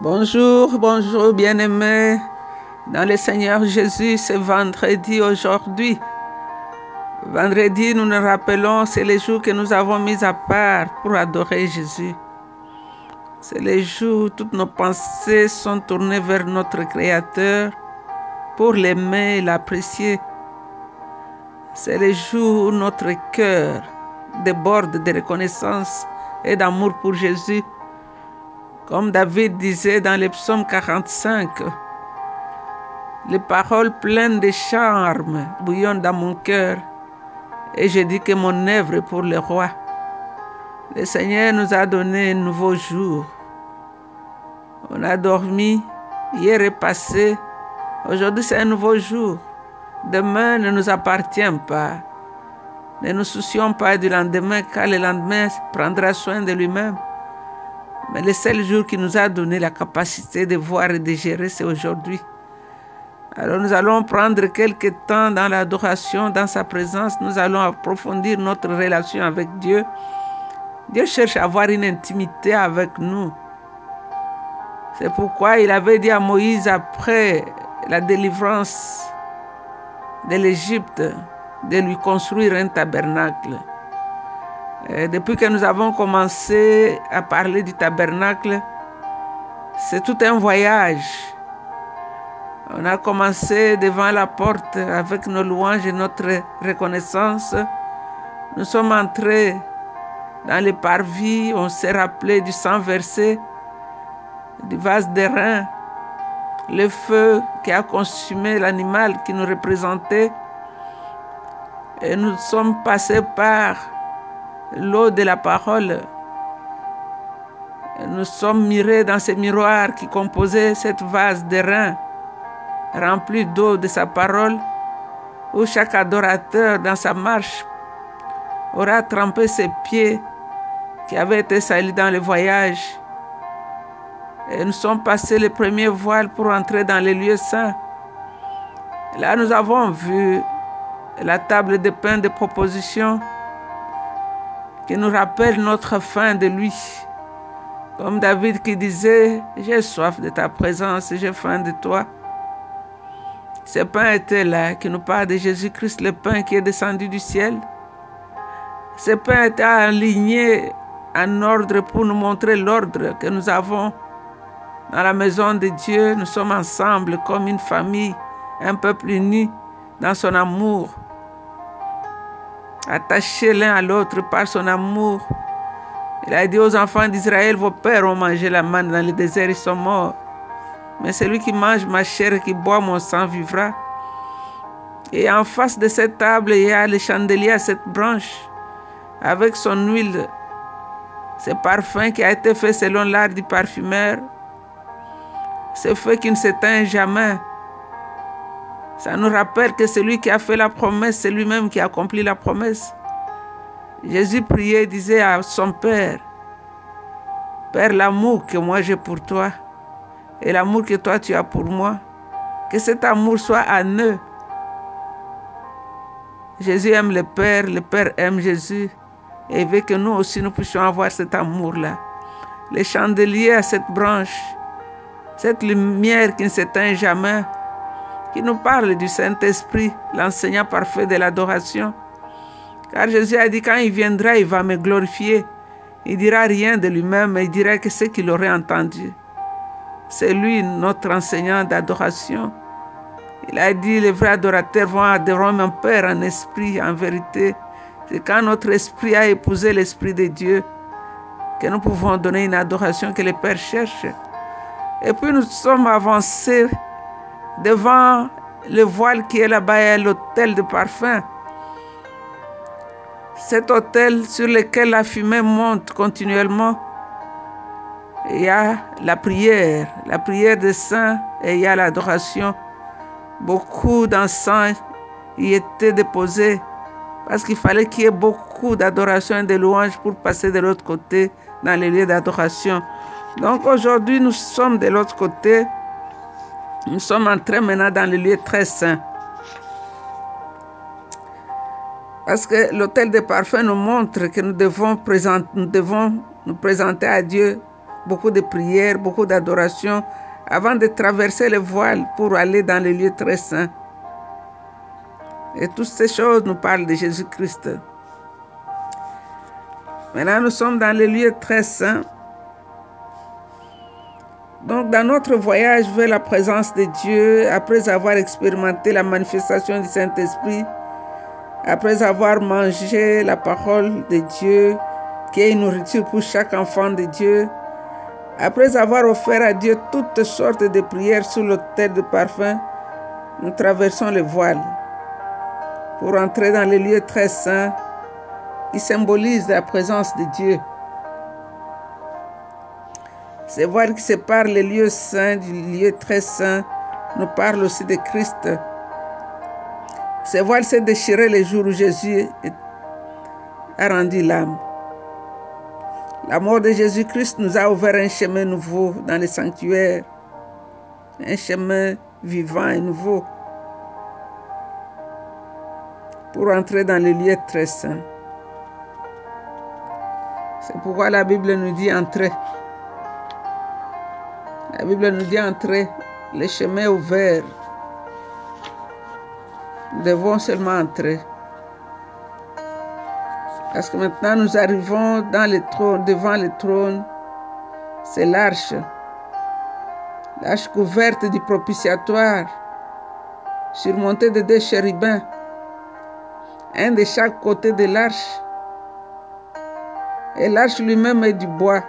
Bonjour, bonjour bien-aimés. Dans le Seigneur Jésus, c'est vendredi aujourd'hui. Vendredi, nous nous rappelons, c'est les jours que nous avons mis à part pour adorer Jésus. C'est les jours où toutes nos pensées sont tournées vers notre Créateur pour l'aimer et l'apprécier. C'est les jours où notre cœur déborde de reconnaissance et d'amour pour Jésus. Comme David disait dans le psaume 45, les paroles pleines de charme bouillonnent dans mon cœur et je dis que mon œuvre est pour le roi. Le Seigneur nous a donné un nouveau jour. On a dormi, hier est passé, aujourd'hui c'est un nouveau jour. Demain ne nous appartient pas. Ne nous soucions pas du lendemain, car le lendemain prendra soin de lui-même. Mais le seul jour qui nous a donné la capacité de voir et de gérer, c'est aujourd'hui. Alors nous allons prendre quelques temps dans l'adoration, dans sa présence. Nous allons approfondir notre relation avec Dieu. Dieu cherche à avoir une intimité avec nous. C'est pourquoi il avait dit à Moïse après la délivrance de l'Égypte de lui construire un tabernacle. Et depuis que nous avons commencé à parler du tabernacle, c'est tout un voyage. On a commencé devant la porte avec nos louanges et notre reconnaissance. Nous sommes entrés dans les parvis, on s'est rappelé du sang versé, du vase d'airain, le feu qui a consumé l'animal qui nous représentait. Et nous sommes passés par l'eau de la parole. Nous sommes mirés dans ces miroirs qui composaient cette vase d'airain rempli d'eau de sa parole, où chaque adorateur dans sa marche aura trempé ses pieds qui avaient été salis dans le voyage. Et nous sommes passés les premiers voiles pour entrer dans les lieux saints. Là, nous avons vu la table de pain de proposition qui nous rappelle notre fin de lui. Comme David qui disait, j'ai soif de ta présence, j'ai faim de toi. Ce pain était là qui nous parle de Jésus-Christ, le pain qui est descendu du ciel. Ce pain était aligné en ordre pour nous montrer l'ordre que nous avons dans la maison de Dieu. Nous sommes ensemble comme une famille, un peuple uni dans son amour, attachés l'un à l'autre par son amour. Il a dit aux enfants d'Israël, vos pères ont mangé la manne dans le désert, ils sont morts. Mais celui qui mange ma chair et qui boit mon sang vivra. Et en face de cette table, il y a le chandelier à cette branche, avec son huile, ce parfum qui a été fait selon l'art du parfumeur, ce feu qui ne s'éteint jamais. Ça nous rappelle que celui qui a fait la promesse, c'est lui-même qui a accompli la promesse. Jésus priait disait à son Père, Père, l'amour que moi j'ai pour toi, et l'amour que toi tu as pour moi, que cet amour soit à eux. Jésus aime le Père, le Père aime Jésus, et veut que nous aussi nous puissions avoir cet amour-là. Les chandeliers à cette branche, cette lumière qui ne s'éteint jamais, qui nous parle du Saint-Esprit, l'enseignant parfait de l'adoration. Car Jésus a dit, quand il viendra, il va me glorifier. Il dira rien de lui-même, mais il dira que ce qu'il aurait entendu. C'est lui notre enseignant d'adoration. Il a dit, les vrais adorateurs vont adorer mon Père en esprit, en vérité. C'est quand notre esprit a épousé l'esprit de Dieu que nous pouvons donner une adoration que le Père cherche. Et puis nous sommes avancés devant le voile qui est là-bas, l'hôtel de parfum. Cet hôtel sur lequel la fumée monte continuellement il y a la prière, la prière des saints et il y a l'adoration. Beaucoup d'encens y étaient déposés parce qu'il fallait qu'il y ait beaucoup d'adoration et de louanges pour passer de l'autre côté dans les lieux d'adoration. Donc aujourd'hui, nous sommes de l'autre côté. Nous sommes entrés maintenant dans les lieux très saints. Parce que l'hôtel des parfums nous montre que nous devons, nous nous présenter à Dieu beaucoup de prières, beaucoup d'adoration avant de traverser le voile pour aller dans les lieux très saints. Et toutes ces choses nous parlent de Jésus-Christ. Maintenant, nous sommes dans les lieux très saints. Donc, dans notre voyage vers la présence de Dieu, après avoir expérimenté la manifestation du Saint-Esprit, après avoir mangé la parole de Dieu, qui est une nourriture pour chaque enfant de Dieu, après avoir offert à Dieu toutes sortes de prières sous l'autel de parfum, nous traversons le voile pour entrer dans les lieux très saints qui symbolisent la présence de Dieu. Ces voiles qui séparent les lieux saints du lieu très saint nous parlent aussi de Christ. Ces voiles s'est déchiré le jour où Jésus a rendu l'âme. La mort de Jésus-Christ nous a ouvert un chemin nouveau dans les sanctuaires, un chemin vivant et nouveau pour entrer dans les lieux très saints. C'est pourquoi la Bible nous dit entrer. La Bible nous dit entrer, le chemin ouvert. Nous devons seulement entrer. Parce que maintenant nous arrivons devant le trône. C'est l'arche. L'arche couverte du propitiatoire, surmontée de deux chérubins, un de chaque côté de l'arche. Et l'arche lui-même est du bois,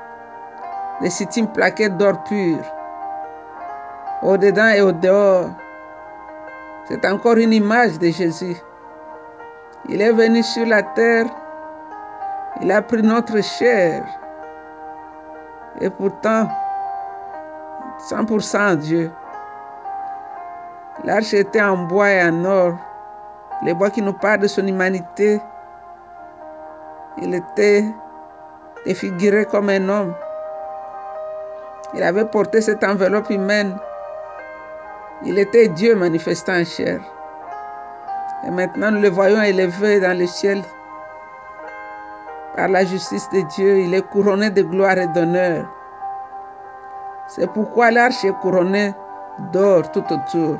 de cytime plaqué d'or pur, au-dedans et au-dehors. C'est encore une image de Jésus. Il est venu sur la terre il a pris notre chair. Et pourtant, 100% Dieu. L'arche était en bois et en or. Les bois qui nous parlent de son humanité. Il était défiguré comme un homme. Il avait porté cette enveloppe humaine. Il était Dieu manifestant en chair. Et maintenant, nous le voyons élevé dans le ciel. Par la justice de Dieu, il est couronné de gloire et d'honneur. C'est pourquoi l'arche est couronnée d'or tout autour.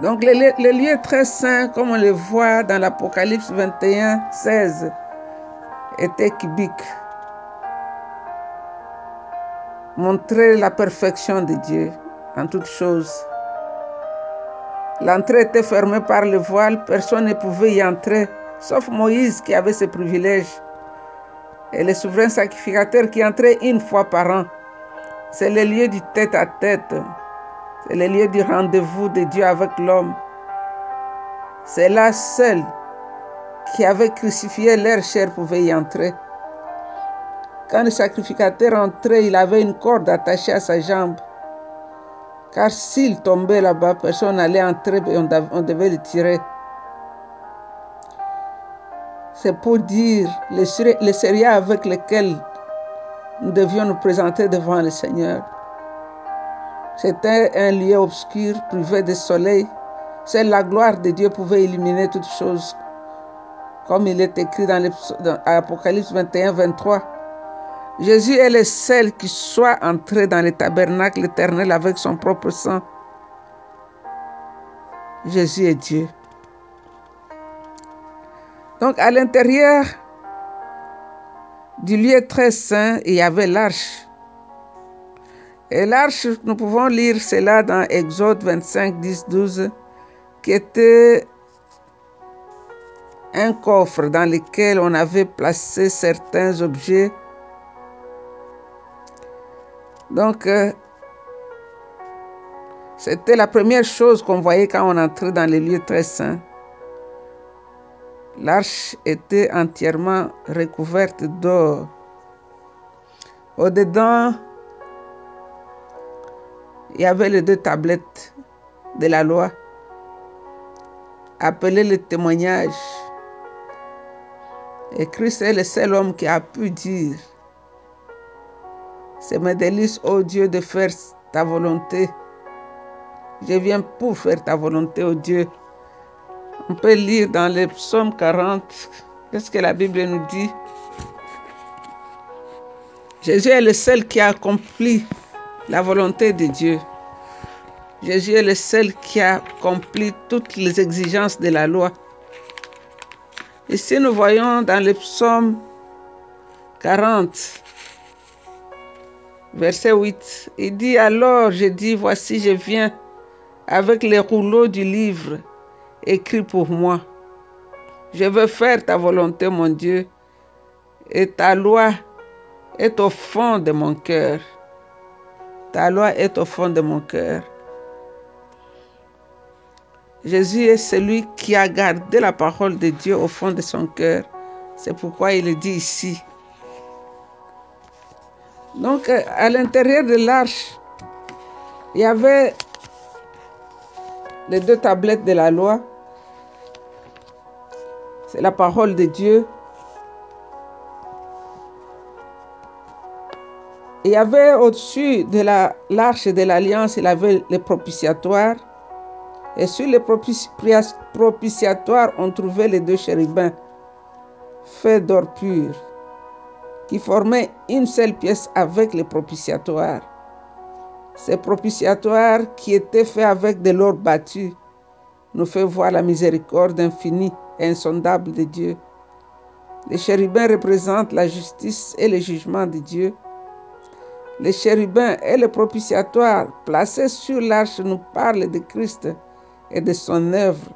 Donc les, lieux très saints, comme on le voit dans l'Apocalypse 21, 16, étaient cubiques. Montrer la perfection de Dieu en toutes choses. L'entrée était fermée par le voile, personne ne pouvait y entrer sauf Moïse qui avait ce privilège. Et le souverain sacrificateur qui entrait une fois par an. C'est le lieu du tête à tête. C'est le lieu du rendez-vous de Dieu avec l'homme. C'est là seul qui avait crucifié leur chair pouvait y entrer. Quand le sacrificateur entrait, il avait une corde attachée à sa jambe. Car s'il tombait là-bas, personne n'allait entrer et on devait le tirer. C'est pour dire le, sérieux avec lequel nous devions nous présenter devant le Seigneur. C'était un lieu obscur, privé de soleil. Seule la gloire de Dieu pouvait illuminer toutes choses. Comme il est écrit dans l'Apocalypse 21, 23. Jésus est le seul qui soit entré dans le tabernacle éternel avec son propre sang. Jésus est Dieu. Donc à l'intérieur du lieu très saint, il y avait l'arche. Et l'arche, nous pouvons lire cela dans Exode 25, 10, 12, qui était un coffre dans lequel on avait placé certains objets. Donc, euh, c'était la première chose qu'on voyait quand on entrait dans les lieux très saints. L'arche était entièrement recouverte d'or. Au-dedans, il y avait les deux tablettes de la loi, appelées le témoignage. Et Christ est le seul homme qui a pu dire, c'est mes délices, ô Dieu, de faire ta volonté. Je viens pour faire ta volonté, ô Dieu. On peut lire dans le psaume 40, qu'est-ce que la Bible nous dit? Jésus est le seul qui a accompli la volonté de Dieu. Jésus est le seul qui a accompli toutes les exigences de la loi. Ici, nous voyons dans le psaume 40, verset 8, il dit Alors je dis, voici, je viens avec les rouleaux du livre écrit pour moi. Je veux faire ta volonté, mon Dieu, et ta loi est au fond de mon cœur. Ta loi est au fond de mon cœur. Jésus est celui qui a gardé la parole de Dieu au fond de son cœur. C'est pourquoi il dit ici. Donc, à l'intérieur de l'arche, il y avait les deux tablettes de la loi. C'est la parole de Dieu. Il y avait au-dessus de l'arche de l'alliance, il y avait le propitiatoire. Et sur le propitiatoire, on trouvait les deux chérubins faits d'or pur, qui formaient une seule pièce avec le propitiatoire. Ce propitiatoire qui était fait avec de l'or battu nous fait voir la miséricorde infinie et insondable de Dieu. Les chérubins représentent la justice et le jugement de Dieu. Les chérubins et le propitiatoire placés sur l'arche nous parlent de Christ et de son œuvre,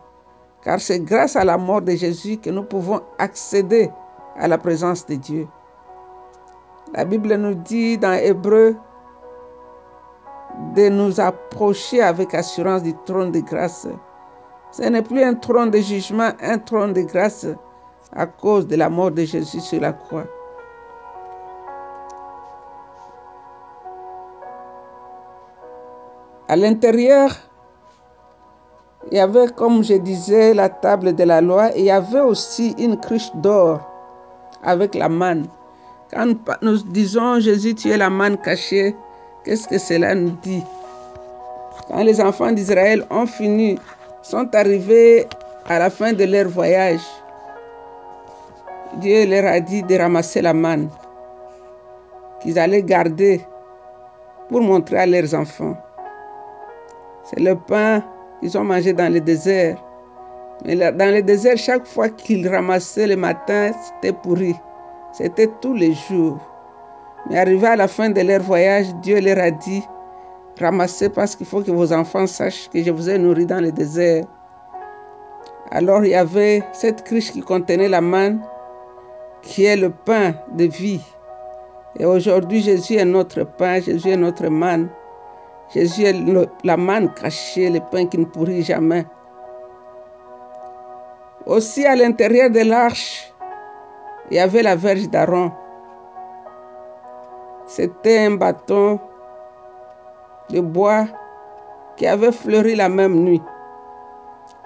car c'est grâce à la mort de Jésus que nous pouvons accéder à la présence de Dieu. La Bible nous dit dans Hébreu de nous approcher avec assurance du trône de grâce. Ce n'est plus un trône de jugement, un trône de grâce à cause de la mort de Jésus sur la croix. À l'intérieur, il y avait, comme je disais, la table de la loi et il y avait aussi une cruche d'or avec la manne. Quand nous disons Jésus, tu es la manne cachée, qu'est-ce que cela nous dit? Quand les enfants d'Israël ont fini, sont arrivés à la fin de leur voyage, Dieu leur a dit de ramasser la manne qu'ils allaient garder pour montrer à leurs enfants. C'est le pain qu'ils ont mangé dans le désert. Mais dans le désert, chaque fois qu'ils ramassaient le matin, c'était pourri. C'était tous les jours. Mais arrivé à la fin de leur voyage, Dieu leur a dit, ramassez parce qu'il faut que vos enfants sachent que je vous ai nourri dans le désert. Alors il y avait cette cruche qui contenait la manne, qui est le pain de vie. Et aujourd'hui, Jésus est notre pain, Jésus est notre manne. Jésus est la manne cachée, le pain qui ne pourrit jamais. Aussi à l'intérieur de l'arche, il y avait la verge d'Aaron. C'était un bâton de bois qui avait fleuri la même nuit.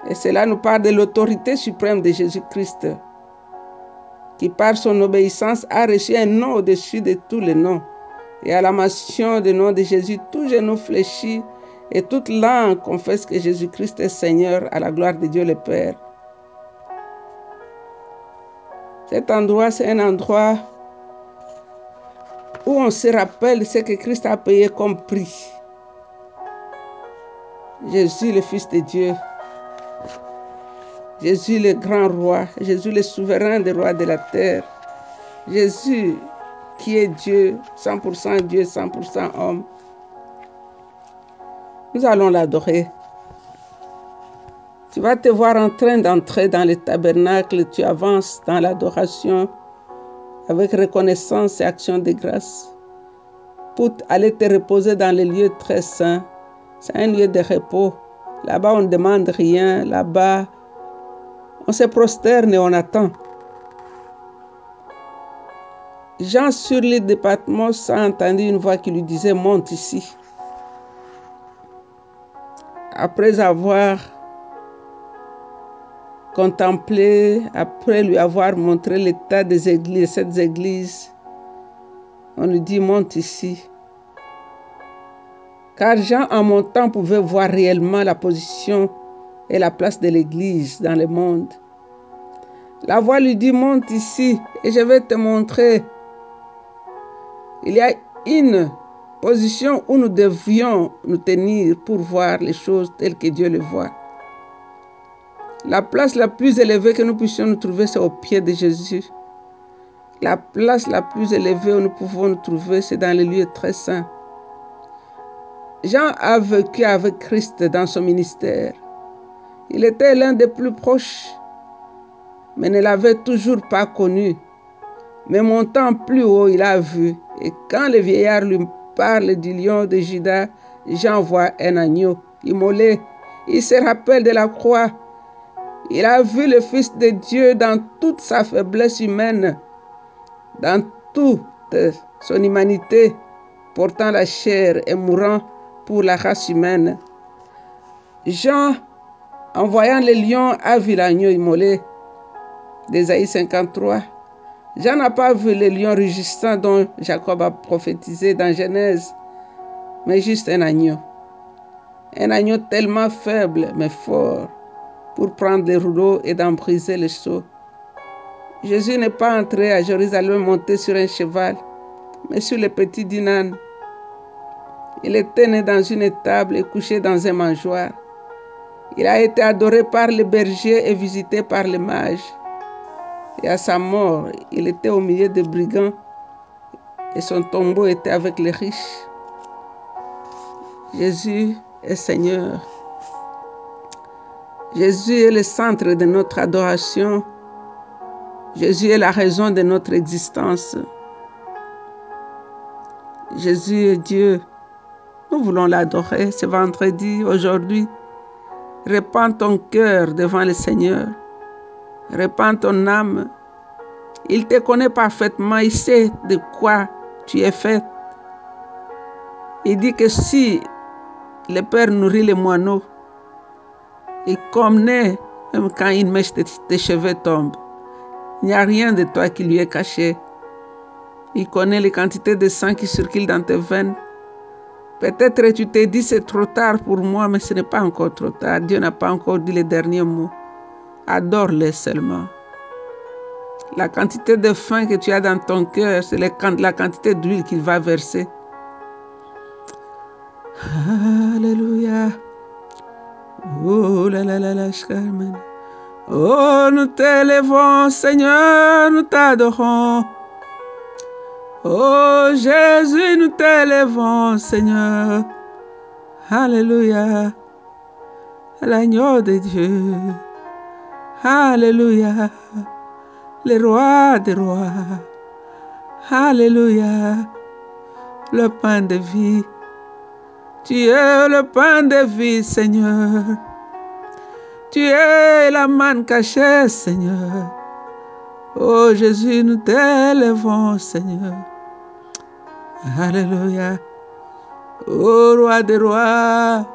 Et cela nous parle de l'autorité suprême de Jésus-Christ, qui par son obéissance a reçu un nom au-dessus de tous les noms. Et à la mention du nom de Jésus, tout genou fléchit et toute langue confesse que Jésus-Christ est Seigneur à la gloire de Dieu le Père. Cet endroit, c'est un endroit où on se rappelle ce que Christ a payé comme prix. Jésus, le Fils de Dieu. Jésus, le grand roi. Jésus, le souverain des rois de la terre. Jésus, qui est Dieu, 100% Dieu, 100% homme. Nous allons l'adorer. Tu vas te voir en train d'entrer dans le tabernacle, tu avances dans l'adoration avec reconnaissance et action de grâce pour aller te reposer dans les lieux très saints. C'est un lieu de repos. Là-bas, on ne demande rien. Là-bas, on se prosterne et on attend. Jean sur l'île de Patmos a entendu une voix qui lui disait Monte ici. Après avoir contemplé, après lui avoir montré l'état des églises, cette église, on lui dit Monte ici. Car Jean, en montant, pouvait voir réellement la position et la place de l'Église dans le monde. La voix lui dit, monte ici et je vais te montrer Il y a une position où nous devions nous tenir pour voir les choses telles que Dieu les voit. La place la plus élevée que nous puissions nous trouver, c'est au pied de Jésus. La place la plus élevée où nous pouvons nous trouver, c'est dans les lieux très saints. Jean a vécu avec Christ dans son ministère. Il était l'un des plus proches, mais ne l'avait toujours pas connu. Mais montant plus haut, il a vu. Et quand le vieillard lui parle du lion de Judas, Jean voit un agneau immolé. Il se rappelle de la croix il a vu le Fils de Dieu dans toute sa faiblesse humaine, dans toute son humanité, portant la chair et mourant pour la race humaine. Jean, en voyant le lion, a vu l'agneau immolé. D'Ésaïe 53. Jean n'a pas vu le lion rugissant dont Jacob a prophétisé dans Genèse, mais juste un agneau. Un agneau tellement faible mais fort pour prendre les rouleaux et d'en briser les seaux. Jésus n'est pas entré à Jérusalem monté sur un cheval, mais sur le petit dinan. Il était né dans une étable et couché dans un mangeoire. Il a été adoré par les bergers et visité par les mages. Et à sa mort, il était au milieu des brigands et son tombeau était avec les riches. Jésus est Seigneur. Jésus est le centre de notre adoration. Jésus est la raison de notre existence. Jésus est Dieu. Nous voulons l'adorer ce vendredi, aujourd'hui. Répands ton cœur devant le Seigneur. Répands ton âme. Il te connaît parfaitement. Il sait de quoi tu es fait. Il dit que si le Père nourrit les moineaux, et comme né, même quand une mèche de tes cheveux tombe, il n'y a rien de toi qui lui est caché. Il connaît les quantités de sang qui circulent dans tes veines. Peut-être tu t'es dit c'est trop tard pour moi, mais ce n'est pas encore trop tard. Dieu n'a pas encore dit les derniers mots. Adore-le seulement. La quantité de faim que tu as dans ton cœur, c'est la quantité d'huile qu'il va verser. Alléluia. Oh là là. Oh, nous t'élevons, Seigneur, nous t'adorons. Oh Jésus, nous t'élevons, Seigneur. Alléluia. L'agneau de Dieu. Alléluia. Le roi des rois. Alléluia. Le pain de vie. Tu es le pain de vie, Seigneur. Tu es la manne cachée, Seigneur. Oh Jésus, nous t'élevons, Seigneur. Alléluia. Oh roi des rois.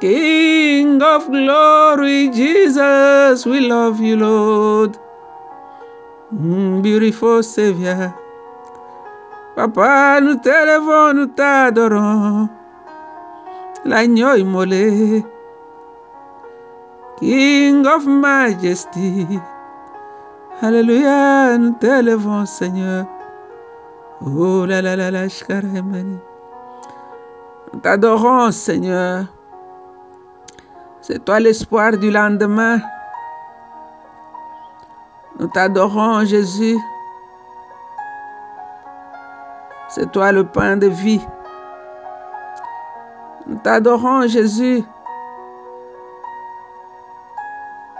King of glory, Jesus, we love you, Lord. Mm, beautiful Savior. Papa, nous t'élevons, nous t'adorons. L'agneau immolé, King of Majesty. Alléluia, nous t'élevons, Seigneur. Oh là là là là, Nous t'adorons, Seigneur. C'est toi l'espoir du lendemain. Nous t'adorons, Jésus. C'est toi le pain de vie. Nous t'adorons, Jésus.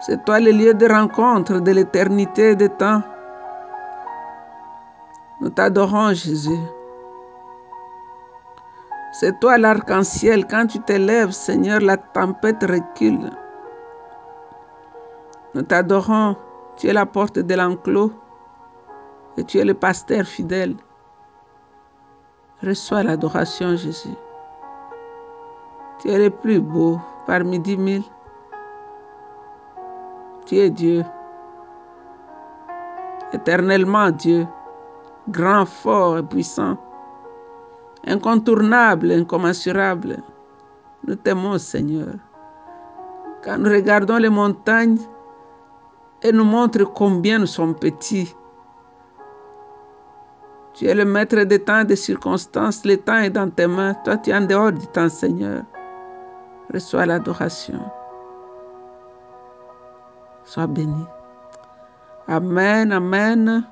C'est toi le lieu de rencontre de l'éternité des temps. Nous t'adorons, Jésus. C'est toi l'arc-en-ciel. Quand tu t'élèves, Seigneur, la tempête recule. Nous t'adorons. Tu es la porte de l'enclos et tu es le pasteur fidèle. Reçois l'adoration, Jésus. Tu es le plus beau parmi dix mille. Tu es Dieu. Éternellement Dieu. Grand, fort et puissant. Incontournable, incommensurable. Nous t'aimons, Seigneur. Quand nous regardons les montagnes et nous montrent combien nous sommes petits, Tu es le maître des temps et des circonstances. Le temps est dans tes mains. Toi, tu es en dehors du temps, Seigneur. Reçois l'adoration. Sois béni. Amen, amen.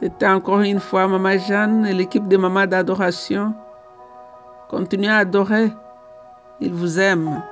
C'était encore une fois Maman Jeanne et l'équipe de Maman d'adoration. Continuez à adorer. Il vous aime.